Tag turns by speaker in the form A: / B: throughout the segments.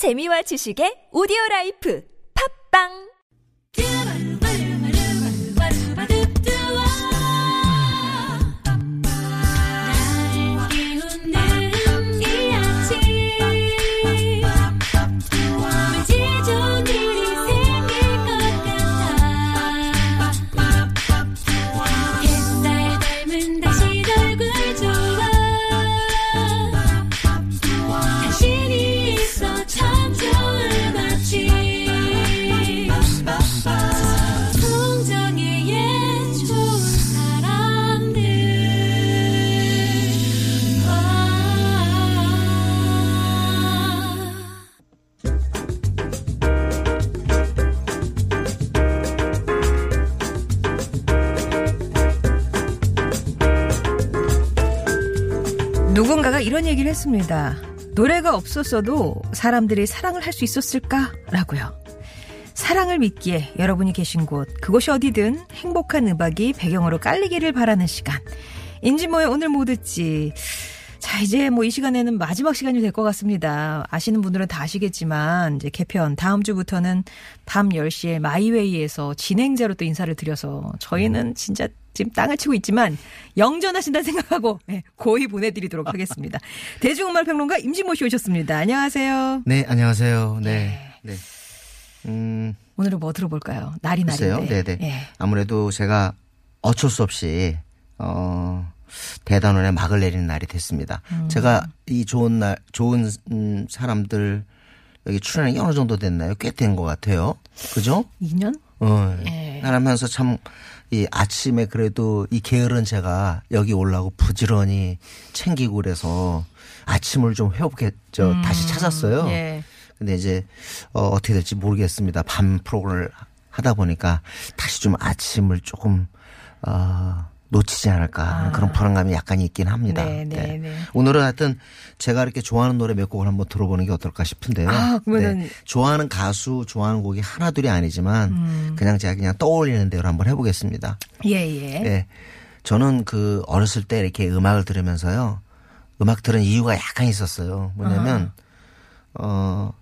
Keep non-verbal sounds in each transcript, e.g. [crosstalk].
A: 재미와 지식의 오디오 라이프. 팝빵
B: 했습니다. 노래가 없었어도 사람들이 사랑을 할 수 있었을까라고요. 사랑을 믿기에 여러분이 계신 곳, 그곳이 어디든 행복한 음악이 배경으로 깔리기를 바라는 시간. 인지모의 오늘 뭐 듣지. 자, 이제 뭐 이 시간에는 마지막 시간이 될 것 같습니다. 아시는 분들은 다 아시겠지만, 이제 개편, 다음 주부터는 밤 10시에 마이웨이에서 진행자로 또 인사를 드려서 저희는 진짜 지금 땅을 치고 있지만 영전하신다는 생각하고 네, 고이 보내드리도록 하겠습니다. [laughs] 대중음악 평론가 임진모 씨 오셨습니다. 안녕하세요.
C: 네, 안녕하세요. 네. 네. 음,
B: 오늘은 뭐 들어볼까요? 날이. 날인데.
C: 네네.
B: 예.
C: 아무래도 제가 어쩔 수 없이, 어, 대단원에 막을 내리는 날이 됐습니다.
B: 음.
C: 제가 이 좋은 날, 좋은, 음, 사람들, 여기 출연이 어느 정도 됐나요? 꽤 된 것 같아요. 그죠?
B: 2년?
C: 어,
B: 예.
C: 하면서 참, 이 아침에 그래도 이 게으른 제가 여기 올라고 부지런히 챙기고 그래서 아침을 좀 회복해, 저, 다시 찾았어요.
B: 예.
C: 근데 이제 어, 어떻게 될지 모르겠습니다. 밤 프로그램을 하다 보니까 다시 좀 아침을 조금 어, 놓치지 않을까 하는 그런 불안감이 약간 있긴 합니다.
B: 아. 네, 네, 네.
C: 오늘은 하여튼 제가 이렇게 좋아하는 노래 몇 곡을 한번 들어보는 게 어떨까 싶은데요.
B: 아, 그러면은-
C: 네. 좋아하는 가수, 좋아하는 곡이 하나둘이 아니지만
B: 음.
C: 그냥 제가 그냥 떠올리는 대로 한번 해보겠습니다.
B: 예, 예.
C: 네. 저는 그 어렸을 때 이렇게 음악을 들으면서요. 음악 들은 이유가 약간 있었어요. 뭐냐면, 어,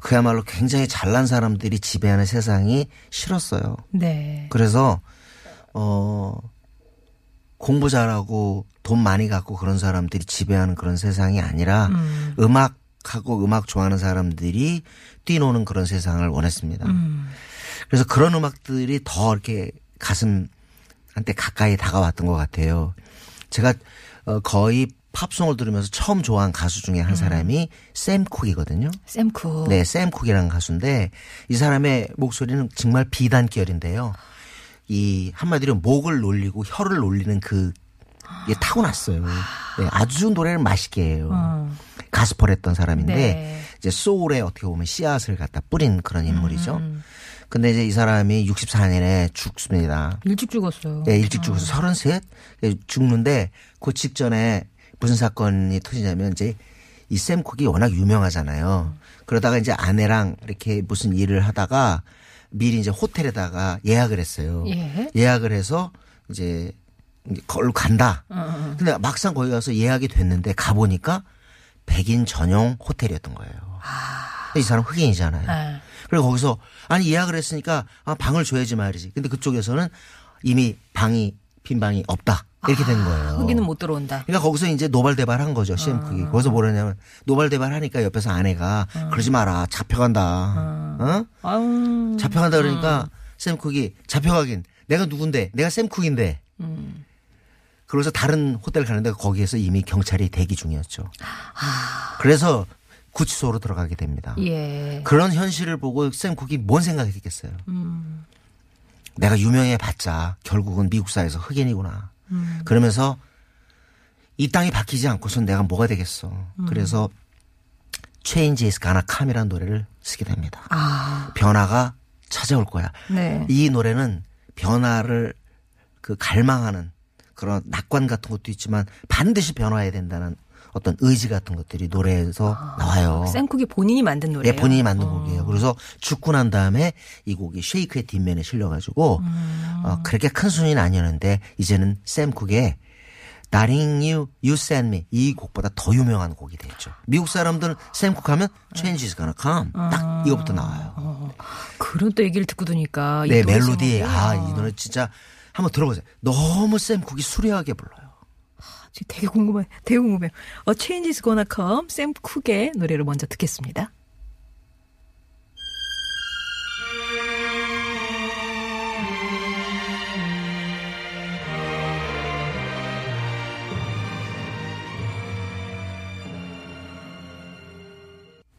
C: 그야말로 굉장히 잘난 사람들이 지배하는 세상이 싫었어요.
B: 네.
C: 그래서, 어, 공부 잘하고 돈 많이 갖고 그런 사람들이 지배하는 그런 세상이 아니라
B: 음.
C: 음악하고 음악 좋아하는 사람들이 뛰노는 그런 세상을 원했습니다.
B: 음.
C: 그래서 그런 음악들이 더 이렇게 가슴한테 가까이 다가왔던 것 같아요. 제가 어, 거의 팝송을 들으면서 처음 좋아한 가수 중에 한 사람이 샘 쿡이거든요.
B: 샘쿠.
C: 네, 샘 쿡이라는 가수인데 이 사람의 목소리는 정말 비단결인데요. 이 한마디로 목을 놀리고 혀를 놀리는 그게 타고났어요. 네, 아주 노래를 맛있게 해요. 가스펄했던 사람인데
B: 네.
C: 이제 소울에 어떻게 보면 씨앗을 갖다 뿌린 그런 인물이죠. 근데 이제 이 사람이 64년에 죽습니다.
B: 일찍 죽었어요.
C: 예, 일찍 죽어서 33 예, 죽는데 그 직전에 무슨 사건이 터지냐면 이제 이 샘 쿡이 워낙 유명하잖아요. 그러다가 이제 아내랑 이렇게 무슨 일을 하다가 미리 이제 호텔에다가 예약을 했어요.
B: 예.
C: 예약을 해서 이제 걸로 간다.
B: 어,
C: 근데 막상 거기 가서 예약이 됐는데 가 보니까 백인 전용 호텔이었던 거예요. 이 사람 흑인이잖아요.
B: 아.
C: 그리고 거기서 아니 예약을 했으니까 아, 방을 줘야지 말이지. 근데 그쪽에서는 이미 방이 빈 방이 없다. 이렇게 된 거예요.
B: 흑인은 못 들어온다.
C: 그러니까 거기서 이제 노발대발 한 거죠, CM크기. 거기서 뭐라냐면, 노발대발 하니까 옆에서 아내가, 그러지 마라, 잡혀간다. 어?
B: 아유.
C: 잡혀간다 그러니까, 샘 쿡이, 잡혀가긴, 내가 누군데, 내가 샘 쿡인데. 그래서 다른 호텔 가는데 거기에서 이미 경찰이 대기 중이었죠. 그래서 구치소로 들어가게 됩니다.
B: 예.
C: 그런 현실을 보고 샘 쿡이 뭔 생각했겠어요. 내가 유명해 봤자 결국은 미국사에서 흑인이구나. 그러면서 이 땅이 바뀌지 않고선 내가 뭐가 되겠어. 그래서 Change is gonna come이라는 노래를 쓰게 됩니다.
B: 아.
C: 변화가 찾아올 거야.
B: 네.
C: 이 노래는 변화를 그 갈망하는 그런 낙관 같은 것도 있지만 반드시 변화해야 된다는 어떤 의지 같은 것들이 노래에서 나와요.
B: 샘쿡이 본인이 만든 노래예요.
C: 예, 본인이 만든 곡이에요. 그래서 죽고 난 다음에 이 곡이 쉐이크의 뒷면에 실려가지고
B: 음.
C: 어, 그렇게 큰 순위는 아니었는데 이제는 샘 쿡의 Darling You, You Send Me 이 곡보다 더 유명한 곡이 됐죠. 미국 사람들은 샘쿡 하면 Change is gonna come 딱 이거부터 나와요.
B: 그런 또 얘기를 듣고 드니까
C: 이네 멜로디
B: 제목이
C: 아이 노래 진짜 한번 들어보세요. 너무 샘쿡이 수려하게 불러요.
B: 지금 되게 궁금해. 되게 궁금해요. 어, Change is gonna come. 샘 쿡의 노래를 먼저 듣겠습니다.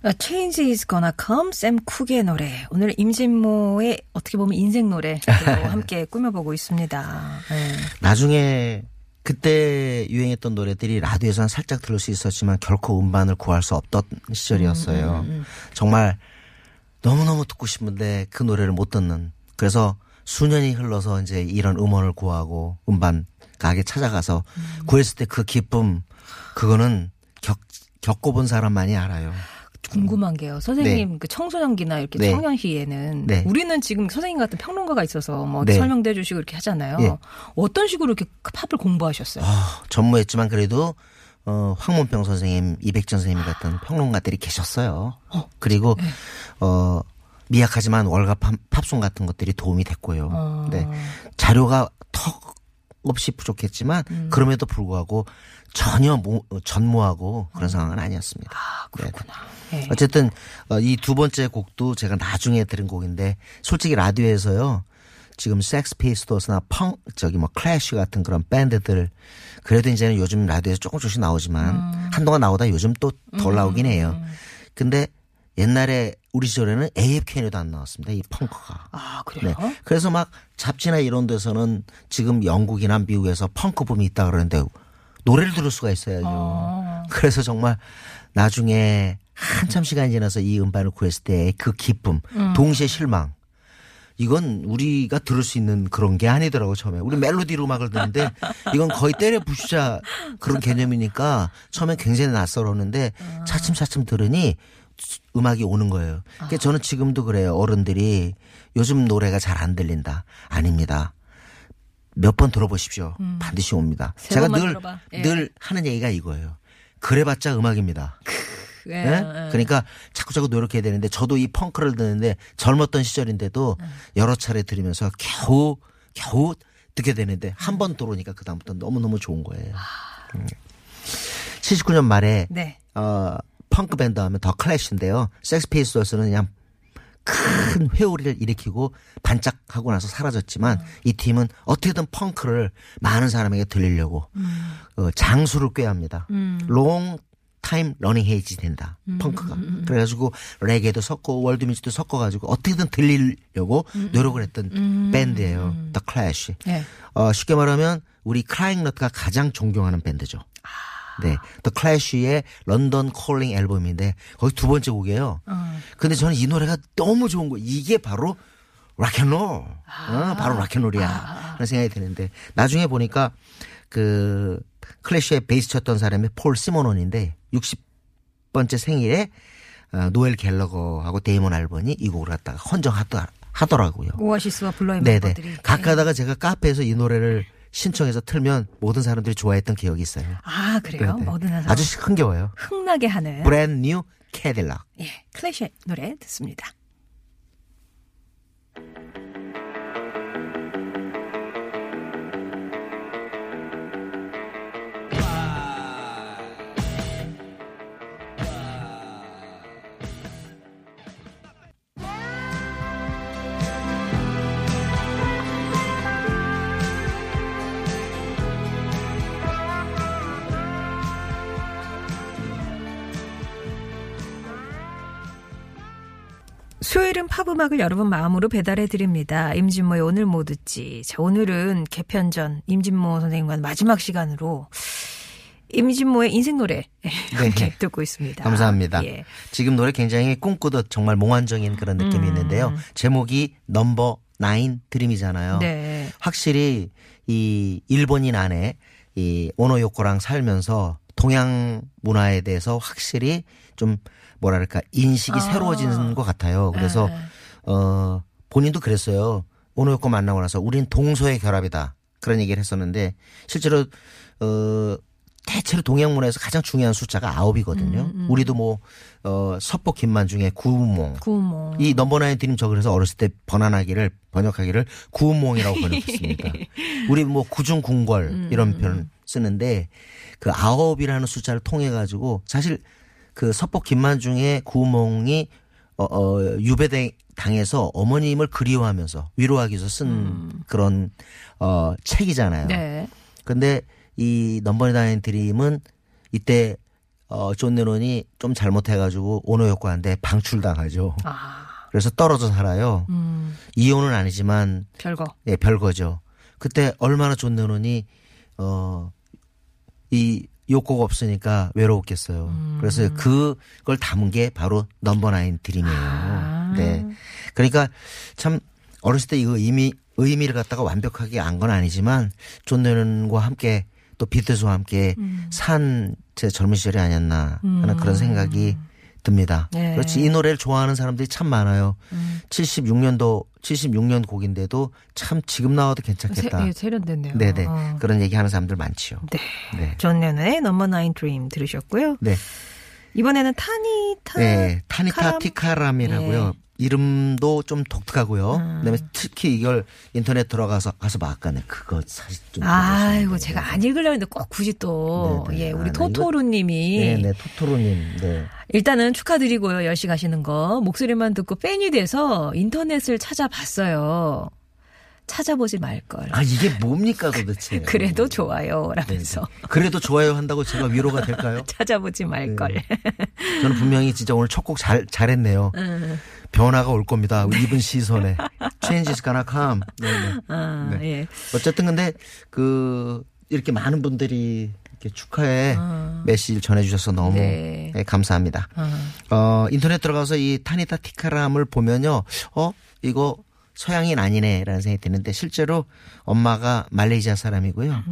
B: 아, Change is gonna come. 샘 쿡의 노래. 오늘 임진모의 어떻게 보면 인생 노래로 [laughs] 함께 꾸며보고 있습니다. 네.
C: 나중에 그때 유행했던 노래들이 라디오에서는 살짝 들을 수 있었지만 결코 음반을 구할 수 없던 시절이었어요. 정말 너무너무 듣고 싶은데 그 노래를 못 듣는. 그래서 수년이 흘러서 이제 이런 음원을 구하고 음반 가게 찾아가서 구했을 때 그 기쁨 그거는 겪, 겪어본 사람만이 알아요.
B: 궁금한 게요. 선생님 그 청소년기나 이렇게
C: 네.
B: 청년 시에는
C: 네.
B: 우리는 지금 선생님 같은 평론가가 있어서 뭐
C: 네.
B: 설명도 해주시고 이렇게 하잖아요.
C: 예.
B: 어떤 식으로 이렇게 팝을 공부하셨어요?
C: 아, 전무했지만 그래도 어, 황문평 선생님, 이백전 선생님 같은 평론가들이 계셨어요. 그리고 어, 미약하지만 월가 팝, 팝송 같은 것들이 도움이 됐고요. 네. 자료가 턱 없이 부족했지만 그럼에도 불구하고 전혀 모, 어, 전무하고 그런 상황은 아니었습니다. 그렇구나.
B: 네.
C: 어쨌든 어, 이두 번째 곡도 제가 나중에 들은 곡인데 솔직히 라디오에서요. 지금 섹스 피스토스나 펑 저기 뭐 클래쉬 같은 그런 밴드들 그래도 이제는 요즘 라디오에서 조금 조금씩 나오지만 한동안 나오다 요즘 또 덜 나오긴 해요. 근데 옛날에 우리 시절에는 AFK에도 안 나왔습니다. 이 펑크가.
B: 아 그래요?
C: 네. 그래서 막 잡지나 이런 데서는 지금 영국이나 미국에서 펑크 붐이 있다 그러는데 노래를 들을 수가 있어야죠. 그래서 정말 나중에 한참 시간이 지나서 이 음반을 구했을 때 그 기쁨, 동시에 실망. 이건 우리가 들을 수 있는 그런 게 아니더라고 처음에. 우리 멜로디로 음악을 듣는데 이건 거의 때려 부수자 그런 개념이니까 처음에 굉장히 낯설었는데 차츰차츰 들으니 음악이 오는 거예요. 그러니까 저는 지금도 그래요. 어른들이 요즘 노래가 잘 안 들린다. 아닙니다. 몇 번 들어보십시오. 반드시 옵니다.
B: 세
C: 제가 늘.
B: 예.
C: 늘 하는 얘기가 이거예요. 그래봤자 음악입니다.
B: 예,
C: 예?
B: 예.
C: 그러니까 자꾸 자꾸 노력해야 되는데 저도 이 펑크를 듣는데 젊었던 시절인데도 여러 차례 들으면서 겨우 겨우 듣게 되는데 한 번 들어오니까 그 다음부터 너무 너무 좋은 거예요. 음. 79년 말에
B: 네.
C: 어, 펑크 밴드 하면 더 클래시인데요. 섹스피스토스는 그냥 큰 회오리를 일으키고 반짝하고 나서 사라졌지만 이 팀은 어떻게든 펑크를 많은 사람에게 들리려고 어, 장수를 꾀합니다. long time running 해야지 된다. 펑크가. 그래가지고 레게도 섞고 월드뮤직도 섞어가지고 어떻게든 들리려고 노력을 했던 밴드예요. The Clash.
B: 네.
C: 어, 쉽게 말하면 우리 크라잉넛가 가장 존경하는 밴드죠. 네. The Clash의 London Calling 앨범인데 거기 두 번째 곡이에요. 근데 저는 이 노래가 너무 좋은 거. 이게 바로 락앤롤. 어, 바로 락앤롤이야. 그런 생각이 드는데 나중에 보니까 그 클래시의 베이스 쳤던 사람이 폴 시모논인데 60번째 생일에 어, 노엘 갤러거하고 데이먼 알번이 이 곡을 갖다가 헌정하더라고요.
B: 오아시스와 블러의
C: 네네.
B: 멤버들이.
C: 가끔가다가 제가 카페에서 이 노래를 신청해서 틀면 모든 사람들이 좋아했던 기억이 있어요.
B: 아 그래요?
C: 네네.
B: 뭐든 해서
C: 아주 흥겨워요.
B: 흥나게 하는
C: Brand New Cadillac.
B: 예, 클래시의 노래 듣습니다. 수요일은 팝음악을 여러분 마음으로 배달해 드립니다. 임진모의 오늘 뭐 듣지. 자, 오늘은 개편 전 임진모 선생님과 마지막 시간으로 임진모의 인생 노래 [laughs] 함께 듣고 있습니다.
C: 네. 감사합니다.
B: 예.
C: 지금 노래 굉장히 꿈꾸듯 정말 몽환적인 그런 느낌이
B: 음.
C: 있는데요. 제목이 넘버 나인 드림이잖아요.
B: 네.
C: 확실히 이 일본인 안에 이 오노요코랑 살면서 동양 문화에 대해서 확실히 좀 뭐랄까 인식이
B: 아.
C: 새로워지는 것 같아요. 그래서
B: 네.
C: 어 본인도 그랬어요. 오노요코 만나고 나서 우린 동서의 결합이다. 그런 얘기를 했었는데 실제로 어 대체로 동양 문화에서 가장 중요한 숫자가 아홉이거든요. 우리도 뭐 어, 서법 김만 중에 구운몽
B: 구모.
C: 이 넘버 나인 드림 저 그래서 어렸을 때 번안하기를 번역하기를 구운몽이라고 [laughs] 번역했습니다. 우리 뭐 구중궁궐 이런 표현 쓰는데 그 아홉이라는 숫자를 통해 가지고 사실 그 서포 김만중의 구운몽이 어, 어 유배 당해서 어머님을 그리워하면서 위로하기 위해서 쓴 그런 어 책이잖아요.
B: 네.
C: 근데 이 Number Nine Dream은 이때 어, 존 레논이 좀 잘못해가지고 오노 요코한테 방출당하죠.
B: 아,
C: 그래서 떨어져 살아요.
B: 음,
C: 이혼은 아니지만
B: 별거.
C: 예, 별거죠. 그때 얼마나 존 레논이 어, 이 요코가 없으니까 외로웠겠어요. 그래서 그걸 담은 게 바로 Number Nine Dream이에요.
B: 아.
C: 네. 그러니까 참 어렸을 때 이거 이미 의미를 갖다가 완벽하게 안 건 아니지만 존 레논과 함께 또 비틀스와 함께 산 제 젊은 시절이 아니었나 하는 그런 생각이 듭니다.
B: 네.
C: 그렇지 이 노래를 좋아하는 사람들이 참 많아요. 76년도 76년 곡인데도 참 지금 나와도 괜찮겠다.
B: 세, 예, 세련됐네요.
C: 네네
B: 어.
C: 그런 얘기하는 사람들 많지요.
B: 네.
C: 네.
B: 존 레논의 Number Nine Dream 들으셨고요.
C: 네.
B: 이번에는 타니 타.
C: 네, 타니타
B: 카람?
C: 티카람이라고요.
B: 네.
C: 이름도 좀 독특하고요. 그다음에 특히 이걸 인터넷 들어가서 가서 봐 아까는 그거 사실 좀
B: 아이고. 제가 안 읽으려고 했는데 꼭 굳이 또
C: 네, 네.
B: 예,
C: 아,
B: 우리
C: 네, 이거-
B: 토토루님이
C: 네, 네, 토토로 님. 네.
B: 일단은 축하드리고요. 10시 가시는 거. 목소리만 듣고 팬이 돼서 인터넷을 찾아봤어요. 찾아보지 말걸.
C: 아 이게 뭡니까 도대체? [laughs]
B: 그래도 좋아요.
C: 네,
B: 라면서.
C: 네. 그래도 좋아요 한다고 제가 위로가 될까요? [laughs]
B: 찾아보지 말걸.
C: 네. 저는 분명히 진짜 오늘 첫 곡 잘 잘했네요.
B: 음.
C: 변화가 올 겁니다. 입은 시선에 changes gonna come. 네, 네.
B: 아,
C: 네.
B: 예.
C: 어쨌든 근데 그 이렇게 많은 분들이 이렇게 축하의 메시지를 전해주셔서 너무
B: 아. 네.
C: 네, 감사합니다. 어, 인터넷 들어가서 이 타니타 티카람을 보면요, 어 이거 서양인 아니네라는 생각이 드는데 실제로 엄마가 말레이시아 사람이고요.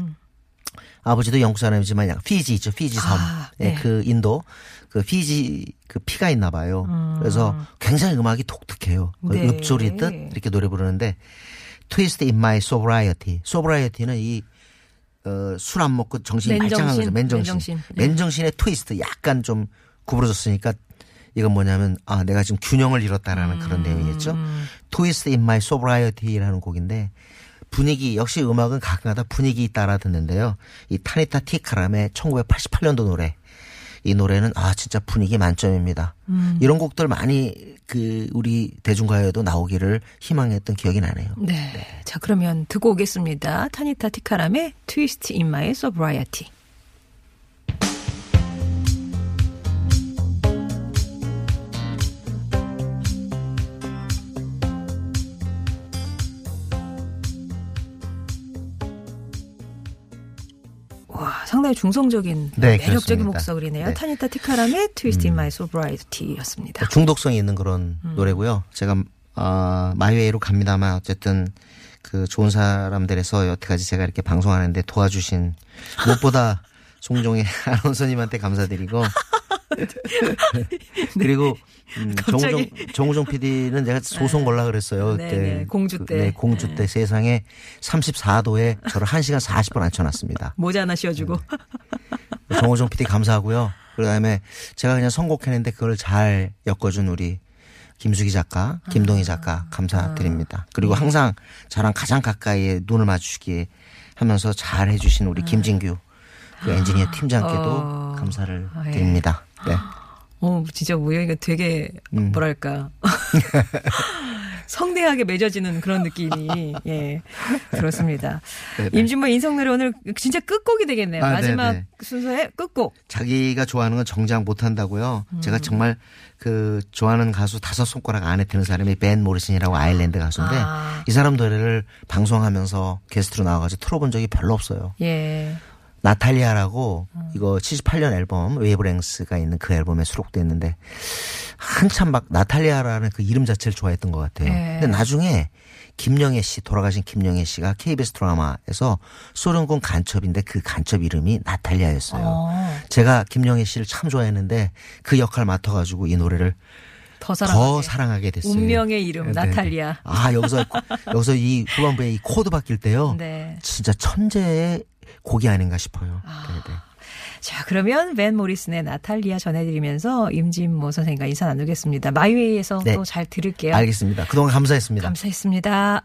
C: 아버지도 영국 사람이지만 피지 있죠. 피지 섬.
B: 아,
C: 네.
B: 네.
C: 그 인도 그 피지 그 피가 있나 봐요. 그래서 굉장히 음악이 독특해요. 그
B: 네.
C: 읊조리듯 이렇게 노래 부르는데 Twist in My Sobriety. Sobriety는 이 어, 술 안 먹고 정신이
B: 맨정신,
C: 말짱한 거죠. 맨정신.
B: 맨정신. 네.
C: 맨정신의 트위스트 약간 좀 구부러졌으니까 이건 뭐냐면 아 내가 지금 균형을 잃었다라는 그런 내용이겠죠. Twist in My Sobriety라는 곡인데 분위기 역시 음악은 가끔가다 분위기 따라 듣는데요. 이 타니타 티카람의 1988년도 노래. 이 노래는 아 진짜 분위기 만점입니다. 이런 곡들 많이 그 우리 대중가요에도 나오기를 희망했던 기억이 나네요.
B: 네. 자, 그러면 듣고 오겠습니다. 타니타 티카람의 Twist in My Sobriety. 상당히 중성적인
C: 네,
B: 매력적인
C: 그렇습니다.
B: 목소리네요.
C: 네.
B: 타니타 티카람의 Twist in My Sobriety였습니다.
C: 중독성이 있는 그런 노래고요. 제가 아 마이웨이로 갑니다만 어쨌든 그 좋은 사람들에서 여태까지 제가 이렇게 방송하는데 도와주신 무엇보다 [laughs] 송종의 [laughs] 아나운서님한테 감사드리고 [laughs] 그리고 음, 정우종 정우종 PD는 제가 소송 걸라 그랬어요.
B: 네,
C: 그때
B: 네, 공주 때.
C: 그, 네, 공주 때 세상에 34도에 저를 1시간 40분 앉혀놨습니다. [laughs]
B: 모자 하나 씌워주고.
C: 정호정 PD 감사하고요. 그다음에 제가 그냥 선곡했는데 그걸 잘 엮어준 우리 김수기 작가, 김동희 작가 감사드립니다. 그리고 항상 저랑 가장 가까이에 눈을 마주치게 하면서 잘 해주신 우리 김진규 그 엔지니어 팀장께도
B: 어.
C: 감사를
B: 아, 예.
C: 드립니다. 네.
B: 어, 진짜 모여이가 되게
C: 음.
B: 뭐랄까 [laughs] 성대하게 맺어지는 그런 느낌이 예 그렇습니다.
C: 네네.
B: 임진모 인생노래 오늘 진짜 끝곡이 되겠네요.
C: 아,
B: 마지막
C: 네네.
B: 순서의 끝곡.
C: 자기가 좋아하는 건 정작 못 튼다고요. 제가 정말 그 좋아하는 가수 다섯 손가락 안에 드는 사람이 밴 모리슨이라고 아일랜드 가수인데
B: 아.
C: 이 사람 노래를 방송하면서 게스트로 나와가지고 틀어본 적이 별로 없어요.
B: 예.
C: 나탈리아라고
B: 음.
C: 이거 78년 앨범 Wavelength가 있는 그 앨범에 수록돼 있는데 한참 막 나탈리아라는 그 이름 자체를 좋아했던 것 같아요.
B: 네.
C: 근데 나중에 김영애 씨 돌아가신 김영애 씨가 KBS 드라마에서 소련군 간첩인데 그 간첩 이름이 나탈리아였어요.
B: 어.
C: 제가 김영애 씨를 참 좋아했는데 그 역할 맡아가지고 이 노래를
B: 더 사랑하게.
C: 더 사랑하게 됐어요.
B: 운명의 이름,
C: 네, 네.
B: 나탈리아.
C: 아 여기서 여기서 이 후반부에 이 코드 바뀔 때요.
B: 네.
C: 진짜 천재의 곡이 아닌가 싶어요. 네, 네.
B: 자, 그러면 밴 모리슨의 나탈리아 전해드리면서 임진모 선생님과 인사 나누겠습니다. 마이웨이에서
C: 네.
B: 또 잘 들을게요.
C: 알겠습니다. 그동안 감사했습니다.
B: 감사했습니다.